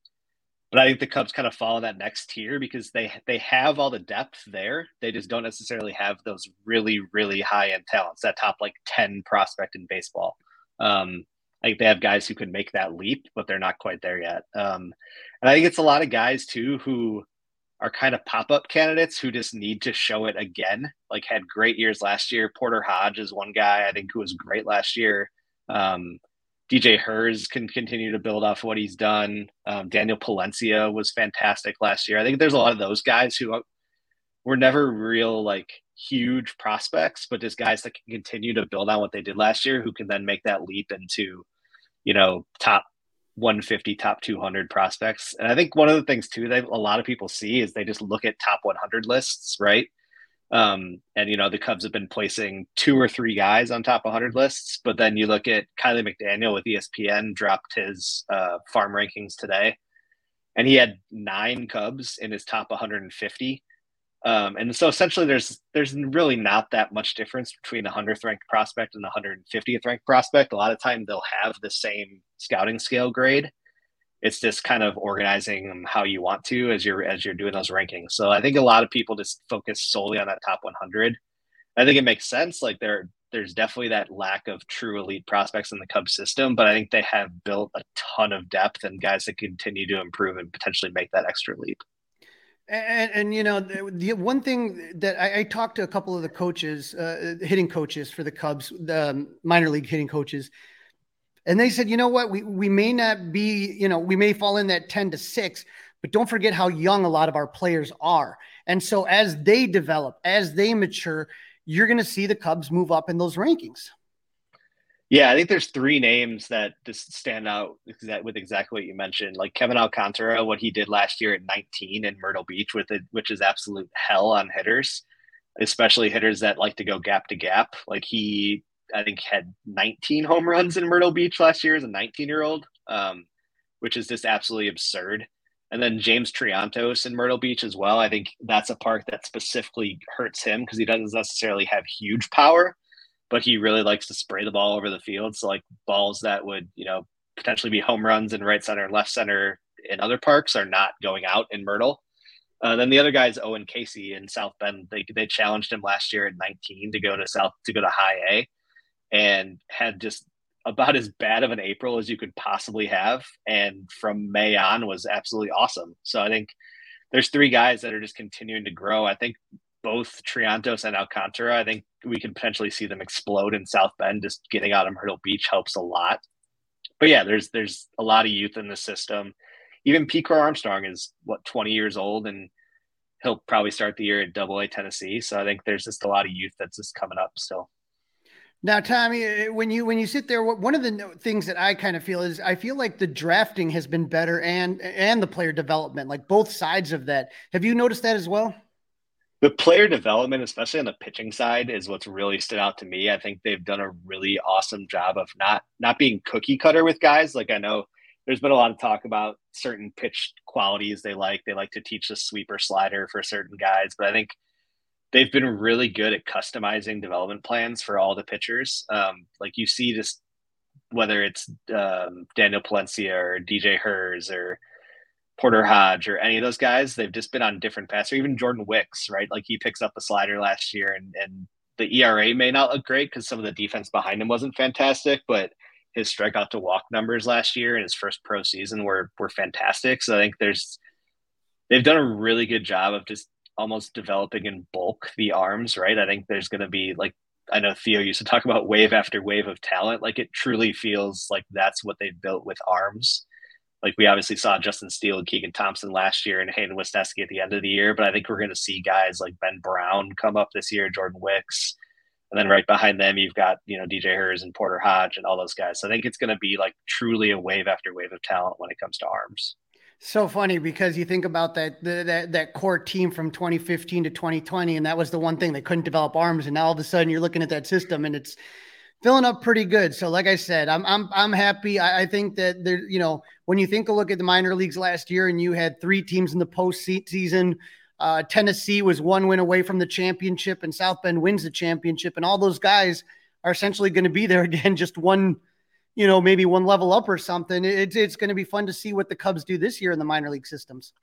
but I think the Cubs kind of fall in that next tier because they they have all the depth there. They just don't necessarily have those really really high end talents. That top like ten prospect in baseball. Um, I think they have guys who could make that leap, but they're not quite there yet. Um, and I think it's a lot of guys too who are kind of pop up candidates who just need to show it again. Like had great years last year. Porter Hodge is one guy I think who was great last year. Um, DJ Herz can continue to build off what he's done. Um, Daniel Palencia was fantastic last year. I think there's a lot of those guys who were never real like huge prospects, but just guys that can continue to build on what they did last year, who can then make that leap into, you know, top 150, top 200 prospects. And I think one of the things too that a lot of people see is they just look at top 100 lists, right? Um, and you know the Cubs have been placing two or three guys on top 100 lists, but then you look at Kiley McDaniel with ESPN dropped his uh, farm rankings today, and he had nine Cubs in his top 150. Um, and so essentially, there's there's really not that much difference between the 100th ranked prospect and the 150th ranked prospect. A lot of time they'll have the same scouting scale grade, it's just kind of organizing them how you want to as you're as you're doing those rankings. So I think a lot of people just focus solely on that top 100. I think it makes sense. Like there, there's definitely that lack of true elite prospects in the Cubs system, but I think they have built a ton of depth and guys that continue to improve and potentially make that extra leap. And, and, you know the, the, one thing that I, I, talked to a couple of the coaches, uh, hitting coaches for the Cubs, the um, minor league hitting coaches, and they said, you know what, we, we may not be, you know, we may fall in that 10 to 6, but don't forget how young a lot of our players are. And so as they develop, as they mature, you're going to see the Cubs move up in those rankings. Yeah, I think there's three names that just stand out with exactly what you mentioned. Like Kevin Alcantara, what he did last year at 19 in Myrtle Beach, with it, which is absolute hell on hitters, especially hitters that like to go gap to gap. Like he I think had 19 home runs in Myrtle Beach last year as a 19 year old, um, which is just absolutely absurd. And then James Triantos in Myrtle Beach as well. I think that's a park that specifically hurts him because he doesn't necessarily have huge power, but he really likes to spray the ball over the field. So like balls that would, you know, potentially be home runs in right center and left center in other parks are not going out in Myrtle. Uh, then the other guy is Owen Caissie in South Bend. They, they challenged him last year at 19 to go to South to go to High A and had just about as bad of an April as you could possibly have. And from May on was absolutely awesome. So I think there's three guys that are just continuing to grow. I think both Triantos and Alcantara, I think we can potentially see them explode in South Bend. Just getting out of Myrtle Beach helps a lot. But yeah, there's there's a lot of youth in the system. Even Pete Armstrong is what 20 years old and he'll probably start the year at Double A Tennessee. So I think there's just a lot of youth that's just coming up still. Now, Tommy, uh, when you when you sit there, one of the things that I kind of feel is I feel like the drafting has been better and and the player development, like both sides of that. Have you noticed that as well? the player development, especially on the pitching side, is what's really stood out to me. I think they've done a really awesome job of not not being cookie cutter with guys. Like I know there's been a lot of talk about certain pitch qualities they like. They like to teach the sweeper slider for certain guys, but I think they've been really good at customizing development plans for all the pitchers. Um, like you see this, whether it's um, Daniel Palencia or DJ Herz or Porter Hodge or any of those guys, they've just been on different paths. Or even Jordan Wicks, right? Like he picks up a slider last year, and and the ERA may not look great because some of the defense behind him wasn't fantastic, but his strikeout to walk numbers last year in his first pro season were were fantastic. So I think there's they've done a really good job of just almost developing in bulk the arms, right? I think there's going to be like I know Theo used to talk about wave after wave of talent. Like it truly feels like that's what they've built with arms. Like we obviously saw Justin Steele and Keegan Thompson last year and Hayden Wesneski at the end of the year, but I think we're going to see guys like Ben Brown come up this year, Jordan Wicks, and then right behind them you've got you know DJ Herz and Porter Hodge and all those guys. So I think it's going to be like truly a wave after wave of talent when it comes to arms. So funny because you think about that the, that that core team from 2015 to 2020, and that was the one thing they couldn't develop arms, and now all of a sudden you're looking at that system and it's filling up pretty good. So, like I said, I'm I'm I'm happy. I, I think that there, you know, when you think a look at the minor leagues last year, and you had three teams in the postseason. Uh, Tennessee was one win away from the championship, and South Bend wins the championship, and all those guys are essentially going to be there again, just one you know, maybe one level up or something. It's it's going to be fun to see what the Cubs do this year in the minor league systems.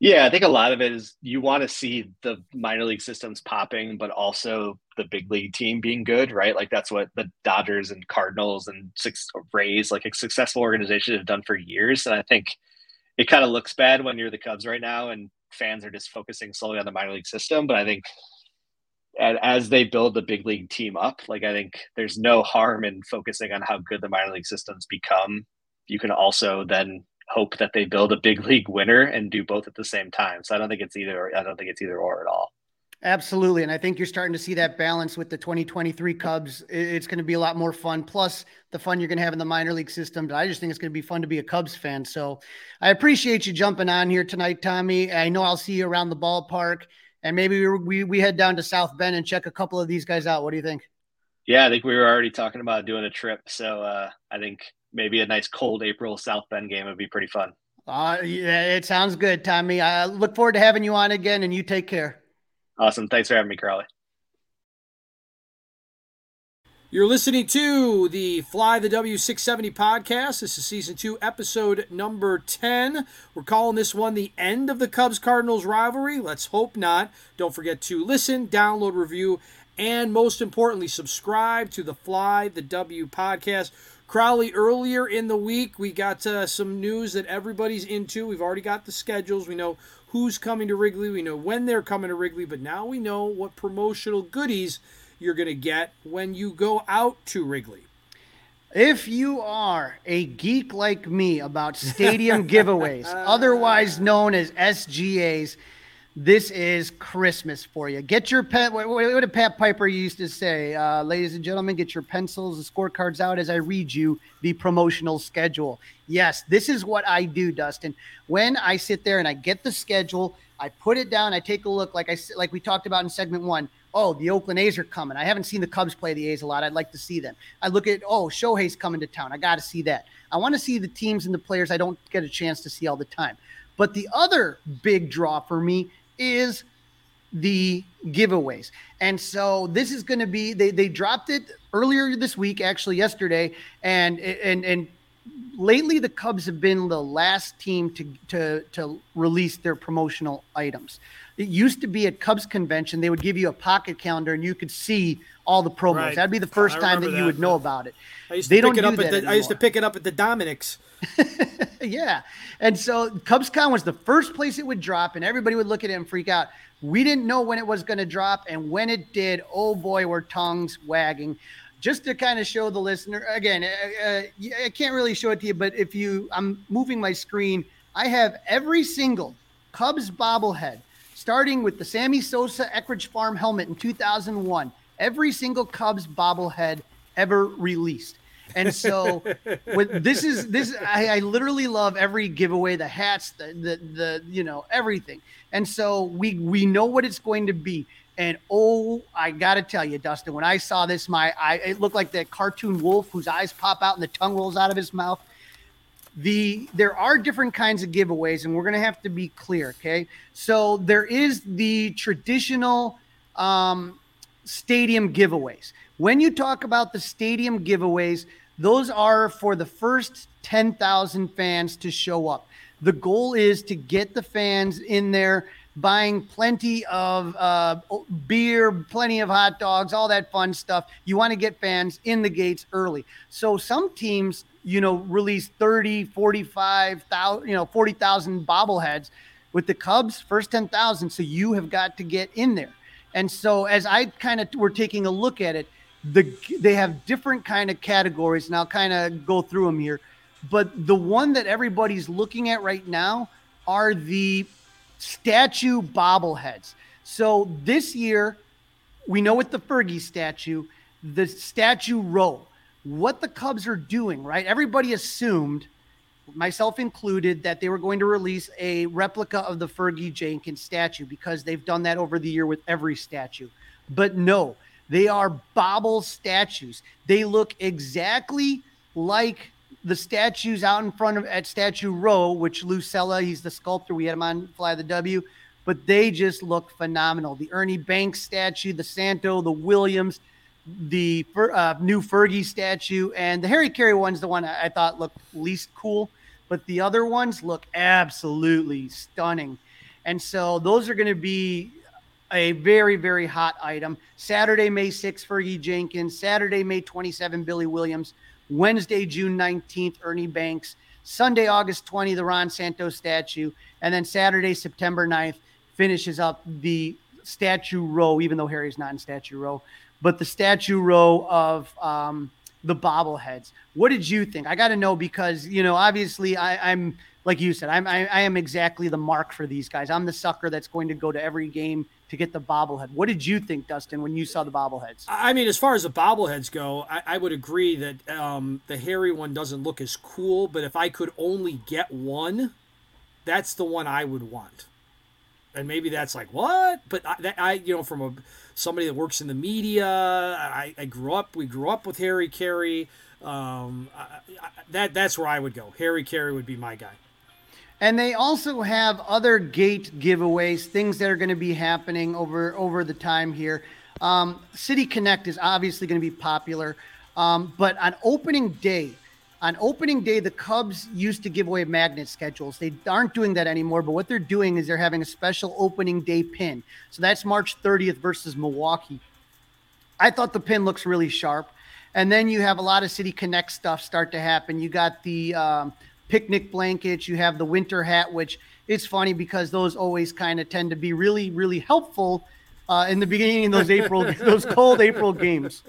Yeah, I think a lot of it is you want to see the minor league systems popping, but also the big league team being good, right? Like that's what the Dodgers and Cardinals and six Rays, like a successful organization, have done for years. And I think it kind of looks bad when you're the Cubs right now and fans are just focusing solely on the minor league system. But I think and as they build the big league team up, like I think there's no harm in focusing on how good the minor league systems become. You can also then hope that they build a big league winner and do both at the same time. So I don't think it's either. I don't think it's either or at all. Absolutely. And I think you're starting to see that balance with the 2023 Cubs. It's going to be a lot more fun. Plus the fun you're going to have in the minor league system. I just think it's going to be fun to be a Cubs fan. So I appreciate you jumping on here tonight, Tommy. I know I'll see you around the ballpark and maybe we, we, we head down to South Bend and check a couple of these guys out. What do you think? Yeah, I think we were already talking about doing a trip. So uh, I think maybe a nice cold April South Bend game would be pretty fun. Uh, yeah, it sounds good, Tommy. I look forward to having you on again, and you take care. Awesome. Thanks for having me, Crawly. You're listening to the Fly the W670 podcast. This is season two, episode number 10. We're calling this one the end of the Cubs Cardinals rivalry. Let's hope not. Don't forget to listen, download, review, and most importantly, subscribe to the Fly the W podcast. Crawly, earlier in the week, we got uh, some news that everybody's into. We've already got the schedules. We know who's coming to Wrigley. We know when they're coming to Wrigley, but now we know what promotional goodies you're going to get when you go out to Wrigley. If you are a geek like me about stadium giveaways, otherwise known as SGAs, this is Christmas for you. Get your pen. What, what did Pat Piper used to say? Uh, ladies and gentlemen, get your pencils and scorecards out as I read you the promotional schedule. Yes, this is what I do, Dustin. When I sit there and I get the schedule, I put it down. I take a look, like I like we talked about in segment one oh, the Oakland A's are coming. I haven't seen the Cubs play the A's a lot. I'd like to see them. I look at, oh, Shohei's coming to town. I got to see that. I want to see the teams and the players I don't get a chance to see all the time. But the other big draw for me is the giveaways. And so this is going to be they they dropped it earlier this week actually yesterday and and and lately the Cubs have been the last team to to to release their promotional items. It used to be at Cubs convention, they would give you a pocket calendar and you could see all the promos. Right. That'd be the first time that, that, you would know about it. I used to they pick it up at the, I used to pick it up at the Dominick's. yeah. And so CubsCon was the first place it would drop and everybody would look at it and freak out. We didn't know when it was going to drop and when it did, oh boy, were tongues wagging just to kind of show the listener again uh, uh, i can't really show it to you but if you i'm moving my screen i have every single cubs bobblehead starting with the Sammy Sosa Eckrich Farm helmet in 2001. Every single Cubs bobblehead ever released. And so, with this is this I, I literally love every giveaway, the hats, the the the you know everything. And so we we know what it's going to be. And oh, I gotta tell you, Dustin, when I saw this, my eye it looked like that cartoon wolf whose eyes pop out and the tongue rolls out of his mouth. The there are different kinds of giveaways, and we're gonna have to be clear, okay? So there is the traditional um, stadium giveaways. When you talk about the stadium giveaways, those are for the first 10,000 fans to show up. The goal is to get the fans in there buying plenty of uh, beer, plenty of hot dogs, all that fun stuff. You want to get fans in the gates early. So some teams, you know, release 30, 45,000, you know, 40,000 bobbleheads with the Cubs, first 10,000. So you have got to get in there. And so as I kind of were taking a look at it, the they have different kind of categories, and I'll kind of go through them here. But the one that everybody's looking at right now are the statue bobbleheads. So this year, we know with the Fergie statue, the statue row, what the Cubs are doing, right? Everybody assumed, myself included, that they were going to release a replica of the Fergie Jenkins statue because they've done that over the year with every statue. But no, they are bobble statues. They look exactly like the statues out in front of at Statue Row, which Lou Cella, he's the sculptor. We had him on Fly the W, but they just look phenomenal. The Ernie Banks statue, the Santo, the Williams, the uh, new Fergie statue, and the Harry Caray one's the one I thought looked least cool, but the other ones look absolutely stunning. And so those are going to be a very, very hot item. Saturday, May 6th, Fergie Jenkins. Saturday, May 27, Billy Williams. Wednesday, June 19th, Ernie Banks. Sunday, August 20, the Ron Santos statue. And then Saturday, September 9th, finishes up the statue row, even though Harry's not in statue row, but the statue row of um, the bobbleheads. What did you think? I got to know because, you know, obviously I, I'm like you said, I'm, I, I am exactly the mark for these guys. I'm the sucker that's going to go to every game to get the bobblehead. What did you think, Dustin, when you saw the bobbleheads? I mean, as far as the bobbleheads go, I, I would agree that um, the Harry one doesn't look as cool. But if I could only get one, that's the one I would want. And maybe that's like what, but I, that, I you know, from a somebody that works in the media, I, I grew up. We grew up with Harry Caray. Um, that that's where I would go. Harry Caray would be my guy. And they also have other gate giveaways, things that are going to be happening over over the time here. Um, City Connect is obviously going to be popular, um, but on opening day, on opening day, the Cubs used to give away magnet schedules. They aren't doing that anymore. But what they're doing is they're having a special opening day pin. So that's March 30th versus Milwaukee. I thought the pin looks really sharp. And then you have a lot of City Connect stuff start to happen. You got the um, picnic blankets, you have the winter hat, which it's funny because those always kind of tend to be really, really helpful uh, in the beginning of those April, those cold April games.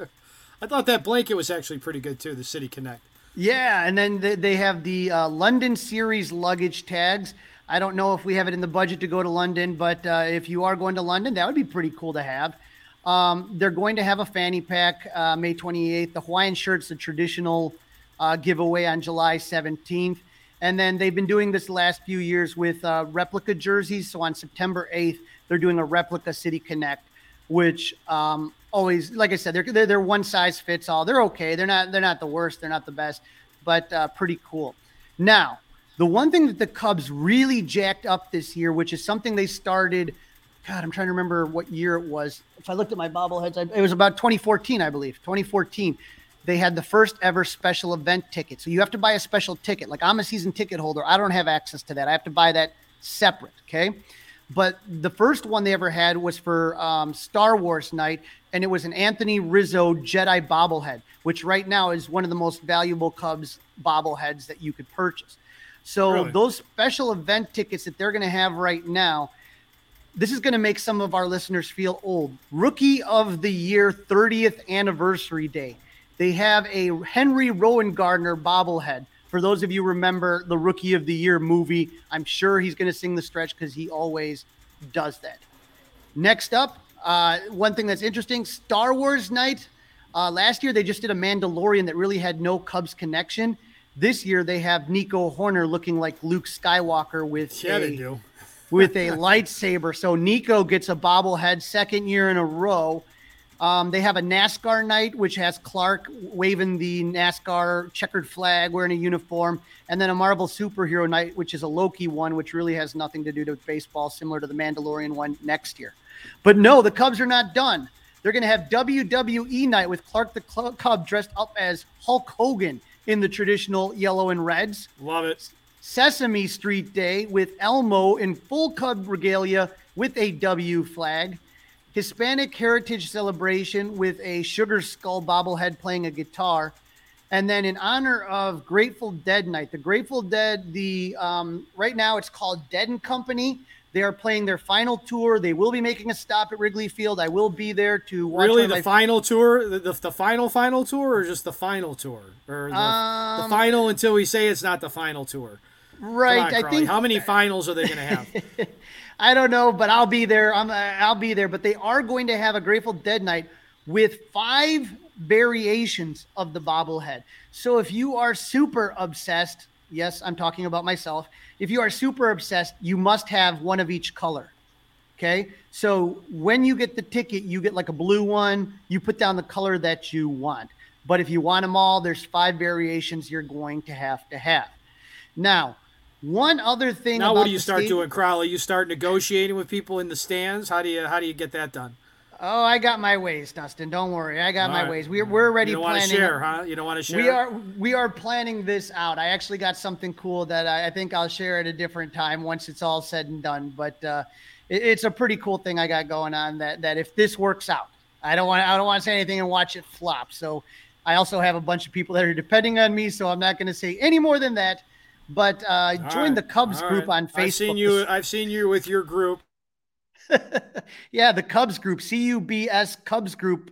I thought that blanket was actually pretty good too, the City Connect. Yeah, and then they have the uh, London Series luggage tags. I don't know if we have it in the budget to go to London, but uh, if you are going to London, that would be pretty cool to have. Um, they're going to have a fanny pack uh, May 28th. The Hawaiian shirt's the traditional uh, giveaway on July 17th. And then they've been doing this last few years with uh, replica jerseys. So on September 8th, they're doing a replica City Connect, which um, always, like I said, they're, they're, they're one size fits all. They're okay. They're not they're not the worst. They're not the best, but uh, pretty cool. Now, the one thing that the Cubs really jacked up this year, which is something they started. God, I'm trying to remember what year it was. If I looked at my bobbleheads, it was about 2014, I believe. 2014 they had the first ever special event ticket. So you have to buy a special ticket. Like I'm a season ticket holder. I don't have access to that. I have to buy that separate. Okay. But the first one they ever had was for um, Star Wars night, and it was an Anthony Rizzo Jedi bobblehead, which right now is one of the most valuable Cubs bobbleheads that you could purchase. So really? those special event tickets that they're going to have right now, this is going to make some of our listeners feel old. Rookie of the Year 30th anniversary day they have a Henry Rowengartner bobblehead. For those of you remember the Rookie of the Year movie, I'm sure he's going to sing the stretch because he always does that. Next up, uh, one thing that's interesting: Star Wars night. Uh, last year they just did a Mandalorian that really had no Cubs connection. This year they have Nico Hoerner looking like Luke Skywalker with Yeah, a, they do. with a lightsaber. So Nico gets a bobblehead second year in a row. Um, they have a NASCAR night, which has Clark waving the NASCAR checkered flag, wearing a uniform, and then a Marvel superhero night, which is a Loki one, which really has nothing to do with baseball, similar to the Mandalorian one next year. But no, the Cubs are not done. They're going to have WWE night with Clark the Cl- Cub dressed up as Hulk Hogan in the traditional yellow and reds. Love it. Sesame Street Day with Elmo in full Cub regalia with a W flag. Hispanic Heritage Celebration with a Sugar Skull bobblehead playing a guitar. And then in honor of Grateful Dead Night, the Grateful Dead, the um, right now it's called Dead and Company. They are playing their final tour. They will be making a stop at Wrigley Field. I will be there to watch. Really, the final tour, the, the, the final final tour, or just the final tour, or the, the Um, final until we say it's not the final tour. Right? on, I Crawly. think how many finals are they going to have? I don't know, but I'll be there. I'm uh, I'll be there. But they are going to have a Grateful Dead night with five variations of the bobblehead. So if you are super obsessed, yes, I'm talking about myself. If you are super obsessed, you must have one of each color. Okay. So when you get the ticket, you get like a blue one. You put down the color that you want. But if you want them all, there's five variations you're going to have to have. Now, one other thing. now, what do you start state- doing, Crawly? You start negotiating with people in the stands. How do you how do you get that done? Oh, I got my ways, Dustin. Don't worry. I got All my right. ways. We're, we're already You don't want to planning. share, huh? You don't want to share. We are we are planning this out. I actually got something cool that I, I think I'll share at a different time once it's all said and done. But uh, it- it's a pretty cool thing I got going on. That that if this works out, I don't want I don't want to say anything and watch it flop. So I also have a bunch of people that are depending on me. So I'm not going to say any more than that. But uh, join right. the Cubs All group right. on Facebook. I've seen you. I've seen you with your group. yeah, the Cubs group, C U B S Cubs group.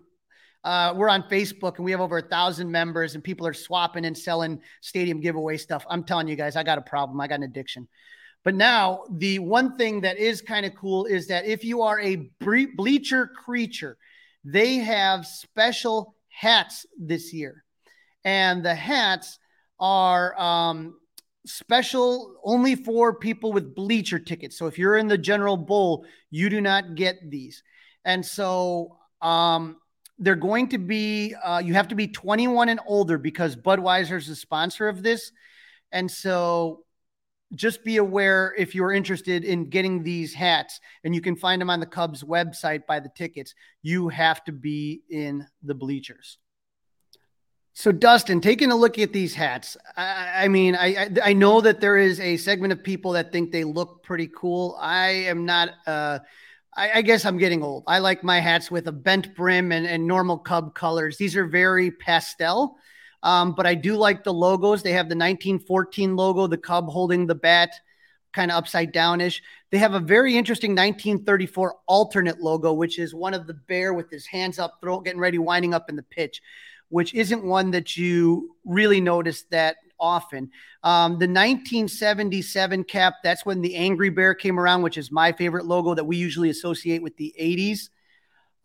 Uh, we're on Facebook and we have over a thousand members, and people are swapping and selling stadium giveaway stuff. I'm telling you guys, I got a problem. I got an addiction. But now, the one thing that is kind of cool is that if you are a bre- bleacher creature, they have special hats this year. And the hats are um, special only for people with bleacher tickets. So if you're in the general bowl, you do not get these. And so um, they're going to be, uh, you have to be 21 and older because Budweiser is the sponsor of this. And so just be aware if you're interested in getting these hats, and you can find them on the Cubs website by the tickets, you have to be in the bleachers. So, Dustin, taking a look at these hats, I, I mean, I, I I know that there is a segment of people that think they look pretty cool. I am not. Uh, I, I guess I'm getting old. I like my hats with a bent brim and, and normal Cub colors. These are very pastel, um, but I do like the logos. They have the 1914 logo, the Cub holding the bat, kind of upside downish. They have a very interesting 1934 alternate logo, which is one of the bear with his hands up, throw, getting ready, winding up in the pitch which isn't one that you really notice that often. Um, the 1977 cap, that's when the Angry Bear came around, which is my favorite logo that we usually associate with the 80s.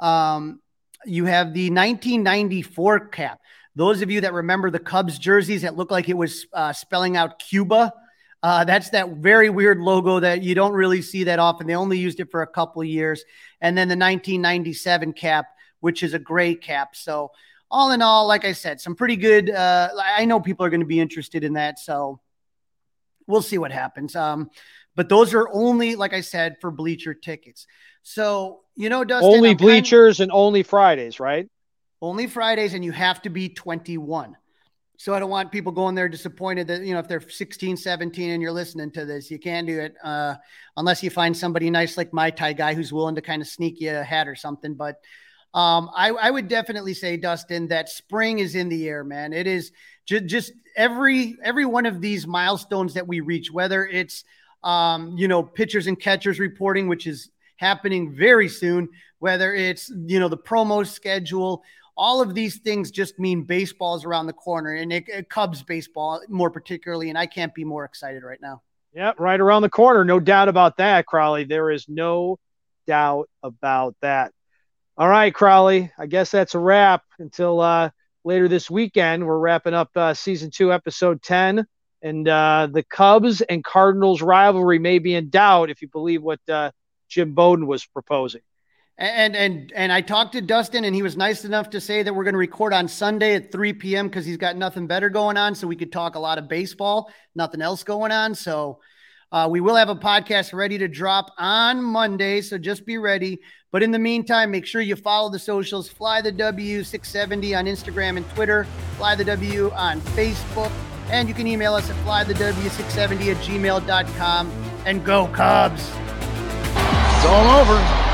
Um, you have the 1994 cap. Those of you that remember the Cubs jerseys that look like it was uh, spelling out Cuba, uh, that's that very weird logo that you don't really see that often. They only used it for a couple years. And then the 1997 cap, which is a gray cap. So, all in all, like I said, some pretty good. Uh, I know people are going to be interested in that, so we'll see what happens. Um, but those are only, like I said, for bleacher tickets. So you know, Dustin, only I'm kind- bleachers and only Fridays, right? only Fridays, and you have to be 21. So I don't want people going there disappointed that, you know, if they're 16, 17 and you're listening to this, you can't do it uh, unless you find somebody nice like my Thai guy who's willing to kind of sneak you a hat or something. But um, I, I would definitely say, Dustin, that spring is in the air, man. It is just, every every one of these milestones that we reach, whether it's um, you know pitchers and catchers reporting, which is happening very soon, whether it's you know the promo schedule, all of these things just mean baseball's around the corner, and it, it Cubs baseball more particularly, and I can't be more excited right now. Yeah, right around the corner. No doubt about that, Crawly. There is no doubt about that. All right, Crawly. I guess that's a wrap until uh, later this weekend. We're wrapping up uh, season two, episode 10. And uh, the Cubs and Cardinals rivalry may be in doubt if you believe what uh, Jim Bowden was proposing. And and and I talked to Dustin, and he was nice enough to say that we're going to record on Sunday at 3 p.m. because he's got nothing better going on, so we could talk a lot of baseball, nothing else going on. So uh, we will have a podcast ready to drop on Monday, so just be ready. But in the meantime, make sure you follow the socials. Fly the W 670 on Instagram and Twitter. Fly the W on Facebook. And you can email us at flythew670 at gmail.com. And go Cubs. It's all over.